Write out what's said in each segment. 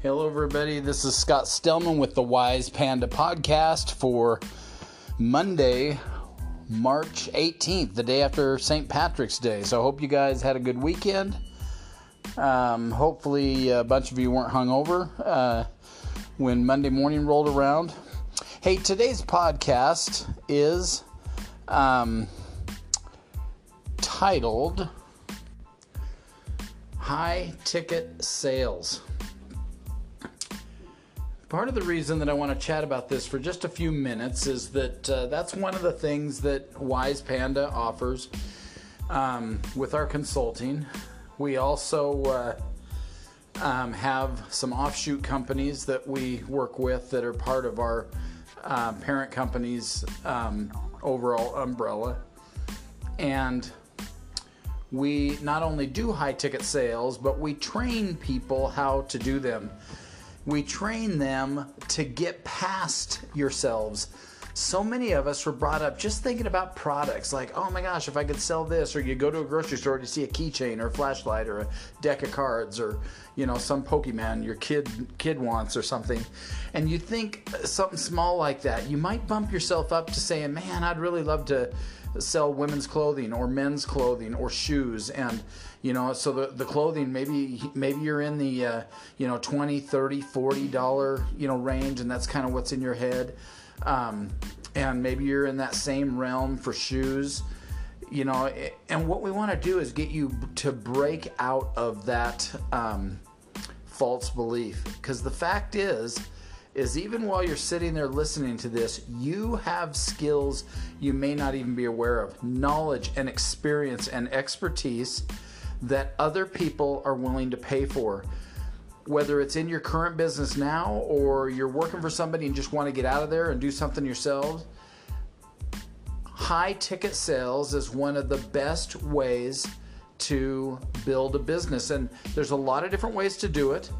Hello, everybody. This is Scott Stellman with the Wise Panda podcast for Monday, March 18th, the day after St. Patrick's Day. So, I hope you guys had a good weekend. Um, hopefully, a bunch of you weren't hungover uh, when Monday morning rolled around. Hey, today's podcast is um, titled High Ticket Sales. Part of the reason that I want to chat about this for just a few minutes is that uh, that's one of the things that Wise Panda offers um, with our consulting. We also uh, um, have some offshoot companies that we work with that are part of our uh, parent company's um, overall umbrella. And we not only do high ticket sales, but we train people how to do them we train them to get past yourselves. So many of us were brought up just thinking about products like, oh my gosh, if I could sell this, or you go to a grocery store to see a keychain or a flashlight or a deck of cards or you know some Pokemon your kid kid wants or something, and you think something small like that, you might bump yourself up to saying, man, I'd really love to sell women's clothing or men's clothing or shoes and you know so the, the clothing maybe maybe you're in the uh, you know 20 30 40 dollar you know range and that's kind of what's in your head. Um, and maybe you're in that same realm for shoes you know and what we want to do is get you to break out of that um, false belief. Because the fact is is even while you're sitting there listening to this, you have skills you may not even be aware of, knowledge and experience and expertise that other people are willing to pay for. Whether it's in your current business now or you're working for somebody and just want to get out of there and do something yourself, high ticket sales is one of the best ways to build a business. And there's a lot of different ways to do it.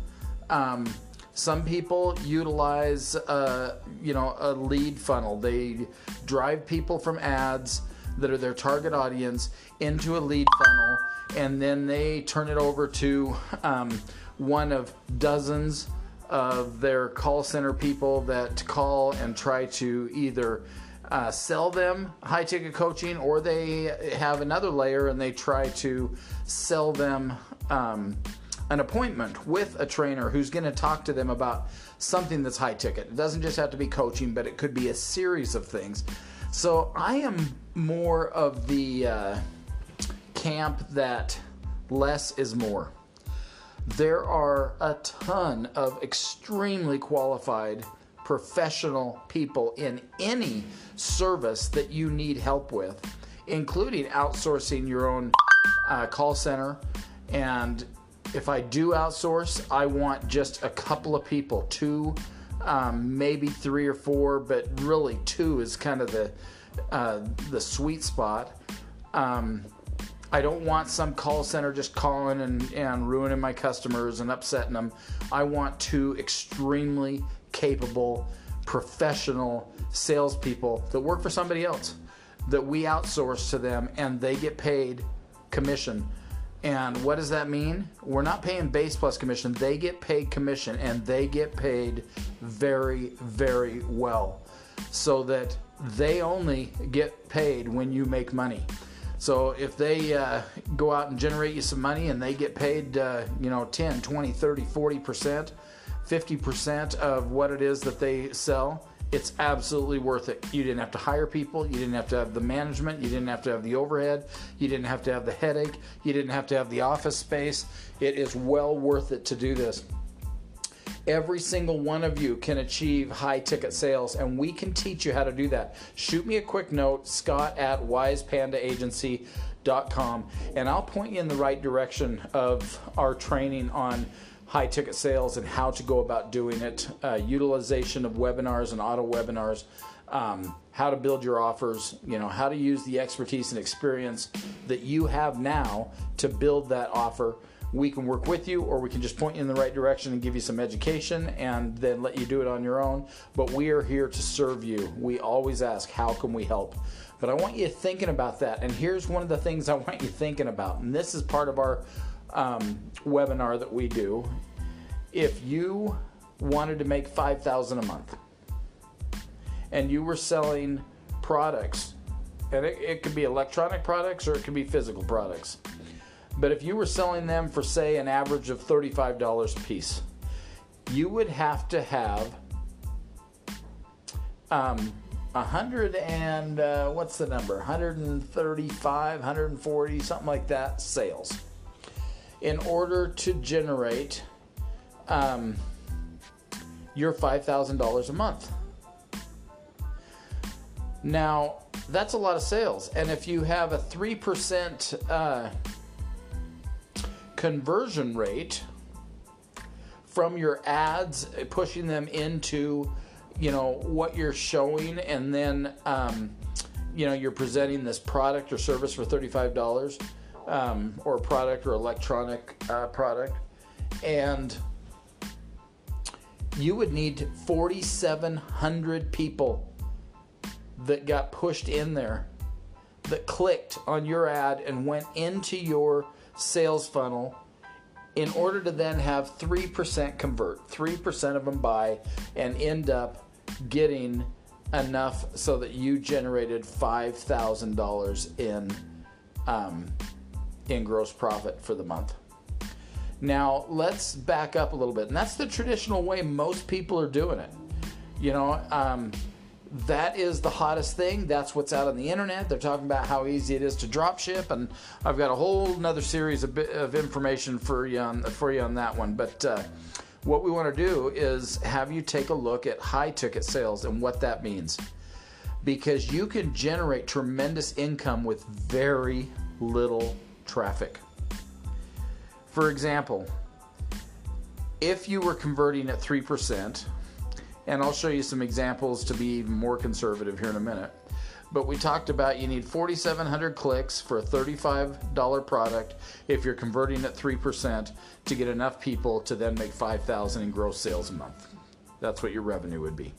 Um, some people utilize, uh, you know, a lead funnel. They drive people from ads that are their target audience into a lead funnel, and then they turn it over to um, one of dozens of their call center people that call and try to either uh, sell them high ticket coaching or they have another layer and they try to sell them. Um, an appointment with a trainer who's going to talk to them about something that's high ticket. It doesn't just have to be coaching, but it could be a series of things. So I am more of the uh, camp that less is more. There are a ton of extremely qualified professional people in any service that you need help with, including outsourcing your own uh, call center and if I do outsource, I want just a couple of people, two, um, maybe three or four, but really two is kind of the uh, the sweet spot. Um, I don't want some call center just calling and, and ruining my customers and upsetting them. I want two extremely capable, professional salespeople that work for somebody else that we outsource to them and they get paid commission and what does that mean? We're not paying base plus commission. They get paid commission and they get paid very, very well. So that they only get paid when you make money. So if they uh, go out and generate you some money and they get paid, uh, you know, 10, 20, 30, 40%, 50% of what it is that they sell, it's absolutely worth it. You didn't have to hire people, you didn't have to have the management, you didn't have to have the overhead, you didn't have to have the headache, you didn't have to have the office space. It is well worth it to do this. Every single one of you can achieve high ticket sales, and we can teach you how to do that. Shoot me a quick note, scott at wisepandaagency.com, and I'll point you in the right direction of our training on high ticket sales and how to go about doing it, uh, utilization of webinars and auto webinars, um, how to build your offers, you know, how to use the expertise and experience that you have now to build that offer. We can work with you, or we can just point you in the right direction and give you some education and then let you do it on your own. But we are here to serve you. We always ask, How can we help? But I want you thinking about that. And here's one of the things I want you thinking about. And this is part of our um, webinar that we do if you wanted to make 5000 a month and you were selling products and it, it could be electronic products or it could be physical products but if you were selling them for say an average of $35 a piece you would have to have um, 100 and uh, what's the number? 135 140 something like that sales. In order to generate um, your $5000 a month. Now that's a lot of sales. And if you have a 3% uh, conversion rate from your ads pushing them into you know what you're showing and then um, you know you're presenting this product or service for $35 um, or product or electronic uh, product. And you would need 4700 people that got pushed in there that clicked on your ad and went into your sales funnel in order to then have 3% convert 3% of them buy and end up getting enough so that you generated $5,000 in um, in gross profit for the month. Now, let's back up a little bit. And that's the traditional way most people are doing it. You know, um, that is the hottest thing. That's what's out on the internet. They're talking about how easy it is to drop ship, and I've got a whole another series of, of information for you on for you on that one. But uh, what we want to do is have you take a look at high ticket sales and what that means. Because you can generate tremendous income with very little traffic. For example, if you were converting at 3%, and I'll show you some examples to be even more conservative here in a minute. But we talked about you need 4,700 clicks for a $35 product if you're converting at 3% to get enough people to then make 5,000 in gross sales a month. That's what your revenue would be.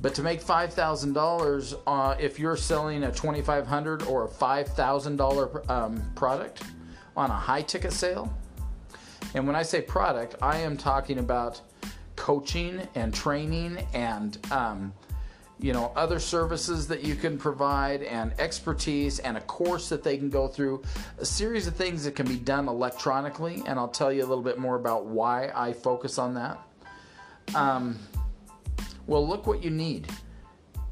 But to make $5,000, uh, if you're selling a $2,500 or a $5,000 um, product on a high ticket sale, and when I say product, I am talking about coaching and training and um, you know other services that you can provide and expertise and a course that they can go through a series of things that can be done electronically and i'll tell you a little bit more about why i focus on that. Um, well look what you need.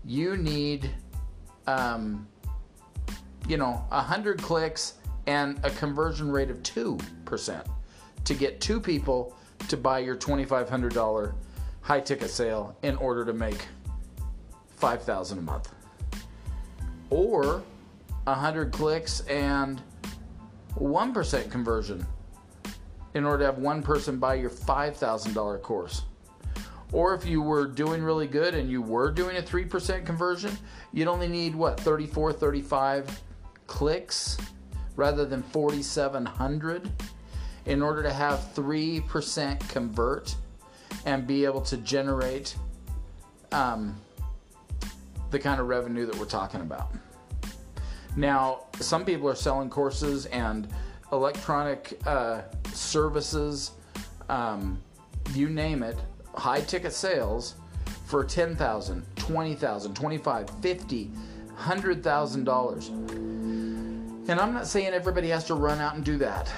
You need um, you know a 100 clicks and a conversion rate of 2% to get two people to buy your $2500 high ticket sale in order to make $5,000 a month. Or 100 clicks and 1% conversion in order to have one person buy your $5000 course. Or if you were doing really good and you were doing a 3% conversion you'd only need what 34 35 clicks rather than 4700 in order to have 3% convert and be able to generate um, the kind of revenue that we're talking about. Now, some people are selling courses and electronic uh, services, um, you name it, high ticket sales for 10,000, 20,000, 25, 50, $100,000. And I'm not saying everybody has to run out and do that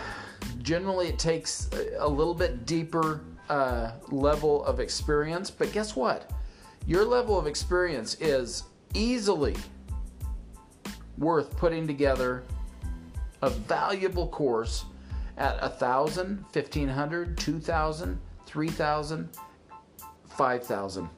generally it takes a little bit deeper uh, level of experience, but guess what? Your level of experience is easily worth putting together a valuable course at a thousand, fifteen hundred, two thousand, three thousand, five thousand.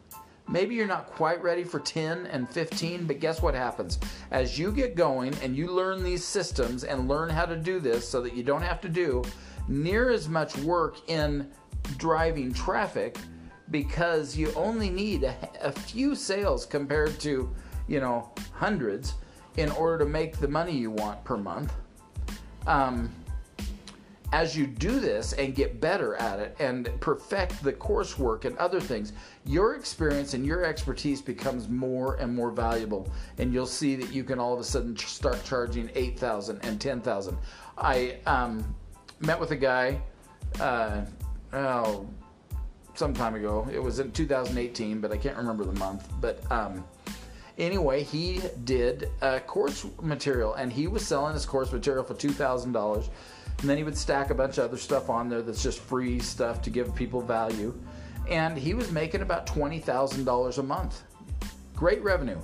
Maybe you're not quite ready for 10 and 15, but guess what happens? As you get going and you learn these systems and learn how to do this so that you don't have to do near as much work in driving traffic, because you only need a, a few sales compared to, you know, hundreds in order to make the money you want per month. Um, as you do this and get better at it and perfect the coursework and other things, your experience and your expertise becomes more and more valuable. And you'll see that you can all of a sudden start charging 8,000 and 10,000. I um, met with a guy uh, oh, some time ago. It was in 2018, but I can't remember the month. But um, anyway, he did a course material, and he was selling his course material for two thousand dollars. And then he would stack a bunch of other stuff on there that's just free stuff to give people value. And he was making about twenty thousand dollars a month. Great revenue.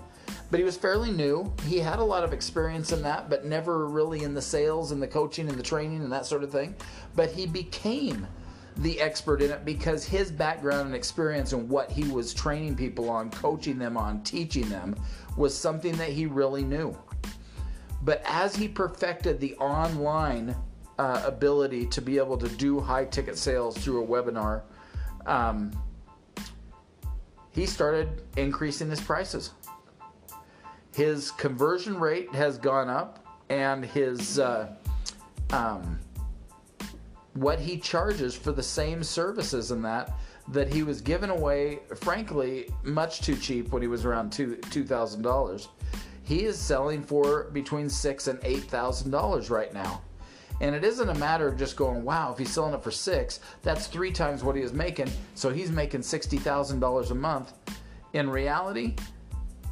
But he was fairly new. He had a lot of experience in that, but never really in the sales and the coaching and the training and that sort of thing. But he became the expert in it because his background and experience and what he was training people on, coaching them on, teaching them was something that he really knew. But as he perfected the online uh, ability to be able to do high ticket sales through a webinar, um, he started increasing his prices. His conversion rate has gone up, and his uh, um, what he charges for the same services and that that he was given away, frankly, much too cheap when he was around two two thousand dollars. He is selling for between six and eight thousand dollars right now. And it isn't a matter of just going, wow, if he's selling it for six, that's three times what he is making. So he's making $60,000 a month. In reality,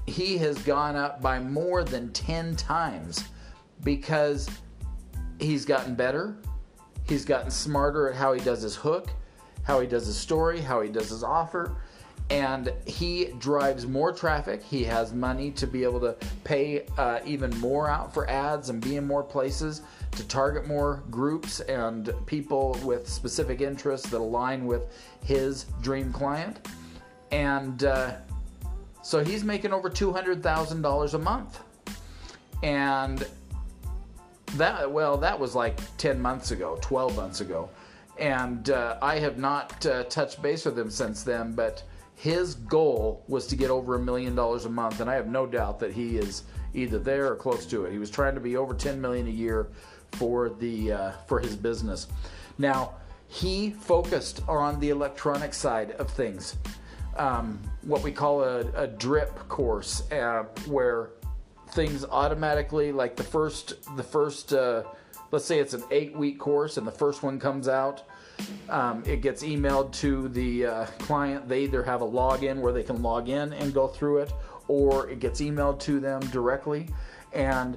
he has gone up by more than 10 times because he's gotten better. He's gotten smarter at how he does his hook, how he does his story, how he does his offer. And he drives more traffic. He has money to be able to pay uh, even more out for ads and be in more places to target more groups and people with specific interests that align with his dream client. And uh, so he's making over $200,000 a month. And that, well, that was like 10 months ago, 12 months ago. And uh, I have not uh, touched base with him since then, but his goal was to get over a million dollars a month. And I have no doubt that he is either there or close to it. He was trying to be over 10 million a year for the uh, for his business. Now he focused on the electronic side of things, um, what we call a, a drip course, uh, where things automatically like the first the first uh, let's say it's an eight week course and the first one comes out. Um, it gets emailed to the uh, client. They either have a login where they can log in and go through it, or it gets emailed to them directly. And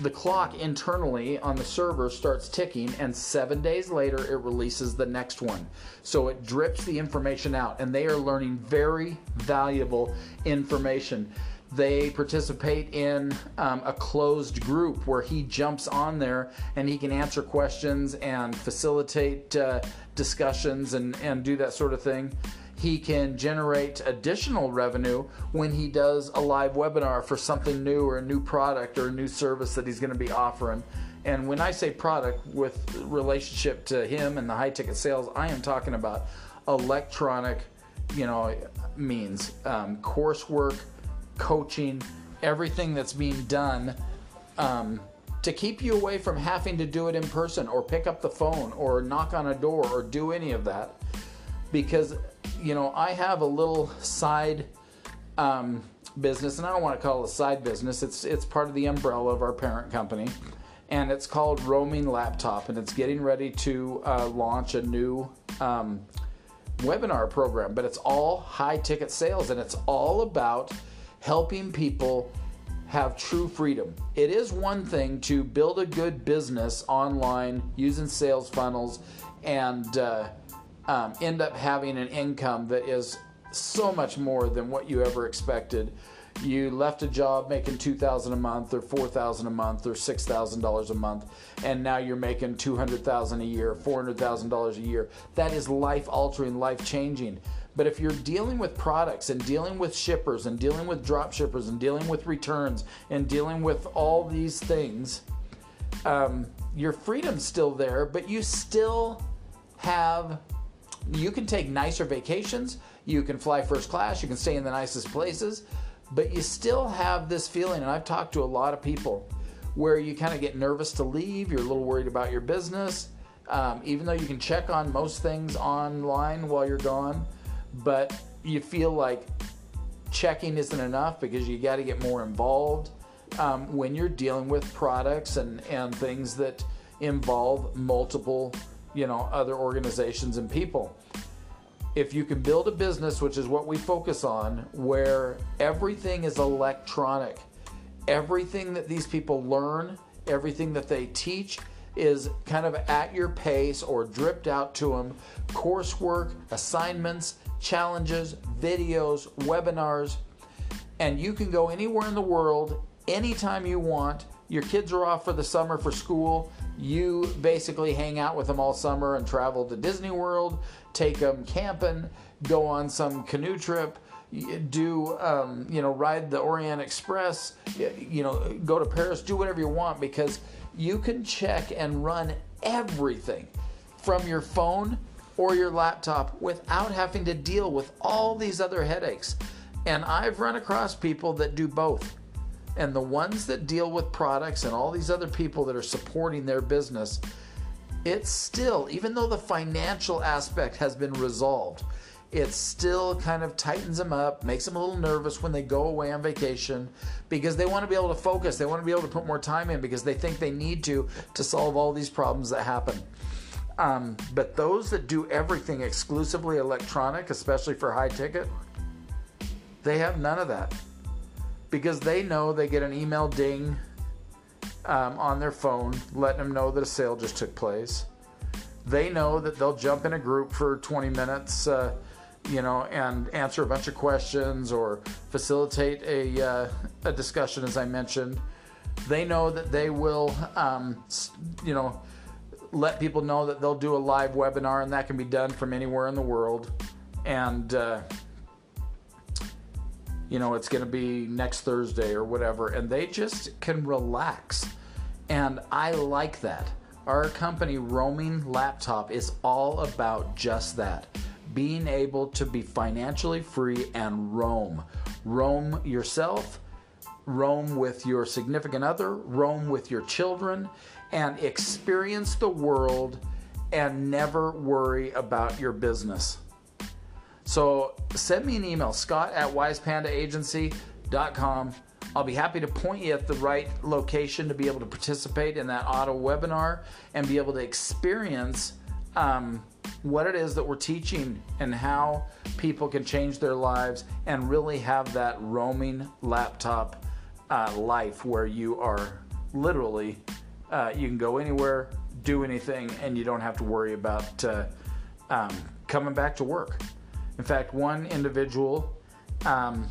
the clock internally on the server starts ticking, and seven days later, it releases the next one. So it drips the information out, and they are learning very valuable information. They participate in um, a closed group where he jumps on there and he can answer questions and facilitate uh, discussions and, and do that sort of thing he can generate additional revenue when he does a live webinar for something new or a new product or a new service that he's going to be offering. And when I say product with relationship to him and the high ticket sales, I am talking about electronic, you know, means um, coursework, coaching, everything that's being done um, to keep you away from having to do it in person or pick up the phone or knock on a door or do any of that. Because you know, I have a little side um, business, and I don't want to call it a side business. It's it's part of the umbrella of our parent company, and it's called Roaming Laptop, and it's getting ready to uh, launch a new um, webinar program. But it's all high ticket sales, and it's all about helping people have true freedom. It is one thing to build a good business online using sales funnels and uh, um, end up having an income that is so much more than what you ever expected. You left a job making two thousand a month, or four thousand a month, or six thousand dollars a month, and now you're making two hundred thousand a year, four hundred thousand dollars a year. That is life altering, life changing. But if you're dealing with products and dealing with shippers and dealing with drop shippers and dealing with returns and dealing with all these things, um, your freedom's still there, but you still have you can take nicer vacations, you can fly first class, you can stay in the nicest places, but you still have this feeling, and I've talked to a lot of people where you kind of get nervous to leave, you're a little worried about your business, um, even though you can check on most things online while you're gone, but you feel like checking isn't enough because you got to get more involved um, when you're dealing with products and, and things that involve multiple you know, other organizations and people. If you can build a business, which is what we focus on, where everything is electronic, everything that these people learn, everything that they teach is kind of at your pace or dripped out to them coursework, assignments, challenges, videos, webinars, and you can go anywhere in the world anytime you want. Your kids are off for the summer for school. You basically hang out with them all summer and travel to Disney World, take them camping, go on some canoe trip, do um, you know ride the Orient Express, you know go to Paris, do whatever you want because you can check and run everything from your phone or your laptop without having to deal with all these other headaches. And I've run across people that do both. And the ones that deal with products and all these other people that are supporting their business, it's still, even though the financial aspect has been resolved, it still kind of tightens them up, makes them a little nervous when they go away on vacation because they want to be able to focus. They want to be able to put more time in because they think they need to to solve all these problems that happen. Um, but those that do everything exclusively electronic, especially for high ticket, they have none of that because they know they get an email ding um, on their phone letting them know that a sale just took place. They know that they'll jump in a group for 20 minutes. Uh, you know, and answer a bunch of questions or facilitate a, uh, a discussion, as I mentioned. They know that they will, um, you know, let people know that they'll do a live webinar, and that can be done from anywhere in the world. And, uh, you know, it's going to be next Thursday or whatever, and they just can relax. And I like that. Our company, Roaming Laptop, is all about just that being able to be financially free and roam. Roam yourself, roam with your significant other, roam with your children, and experience the world and never worry about your business. So send me an email, scott at wisepandaagency.com. I'll be happy to point you at the right location to be able to participate in that auto webinar and be able to experience um, what it is that we're teaching and how people can change their lives and really have that roaming laptop uh, life where you are literally uh, you can go anywhere do anything and you don't have to worry about uh, um, coming back to work. In fact one individual um,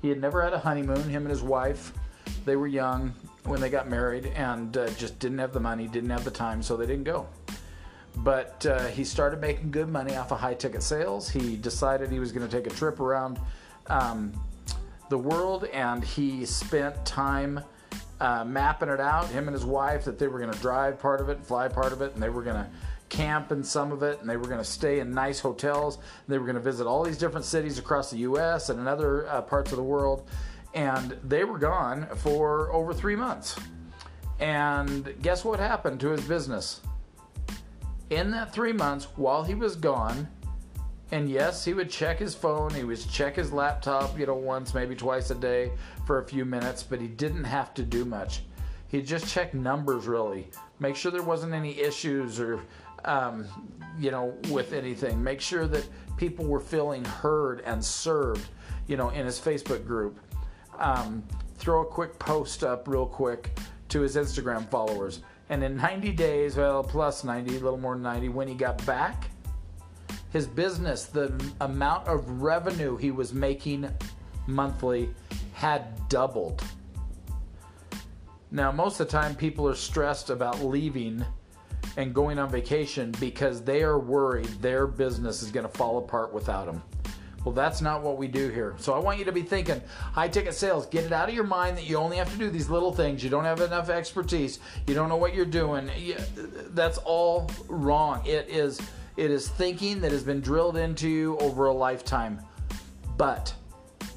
he had never had a honeymoon. Him and his wife they were young when they got married and uh, just didn't have the money didn't have the time so they didn't go but uh, he started making good money off of high ticket sales. He decided he was going to take a trip around um, the world and he spent time uh, mapping it out. Him and his wife that they were going to drive part of it, fly part of it, and they were going to camp in some of it, and they were going to stay in nice hotels. they were going to visit all these different cities across the U.S. and in other uh, parts of the world. And they were gone for over three months. And guess what happened to his business? In that three months while he was gone, and yes, he would check his phone, he would check his laptop, you know, once, maybe twice a day for a few minutes, but he didn't have to do much. He'd just checked numbers really, make sure there wasn't any issues or, um, you know, with anything. Make sure that people were feeling heard and served, you know, in his Facebook group. Um, throw a quick post up real quick to his Instagram followers and in 90 days, well, plus 90, a little more than 90, when he got back, his business, the amount of revenue he was making monthly had doubled. Now, most of the time, people are stressed about leaving and going on vacation because they are worried their business is going to fall apart without them. Well, that's not what we do here. So I want you to be thinking high ticket sales. Get it out of your mind that you only have to do these little things. You don't have enough expertise. You don't know what you're doing. That's all wrong. It is it is thinking that has been drilled into you over a lifetime. But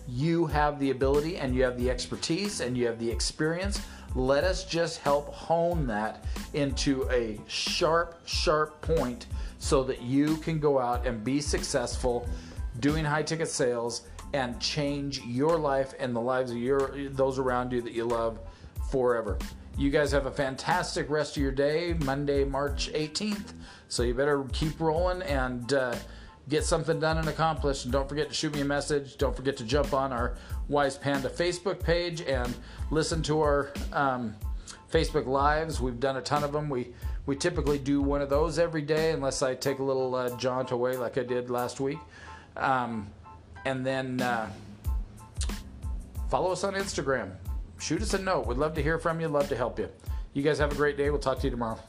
you have the ability and you have the expertise and you have the experience. Let us just help hone that into a sharp, sharp point so that you can go out and be successful doing high ticket sales and change your life and the lives of your those around you that you love forever. You guys have a fantastic rest of your day, Monday, March 18th. So you better keep rolling and uh, get something done and accomplished. And don't forget to shoot me a message. Don't forget to jump on our Wise Panda Facebook page and listen to our um, Facebook Lives. We've done a ton of them. We we typically do one of those every day, unless I take a little uh, jaunt away like I did last week. Um, and then uh, follow us on Instagram. Shoot us a note. We'd love to hear from you. Love to help you. You guys have a great day. We'll talk to you tomorrow.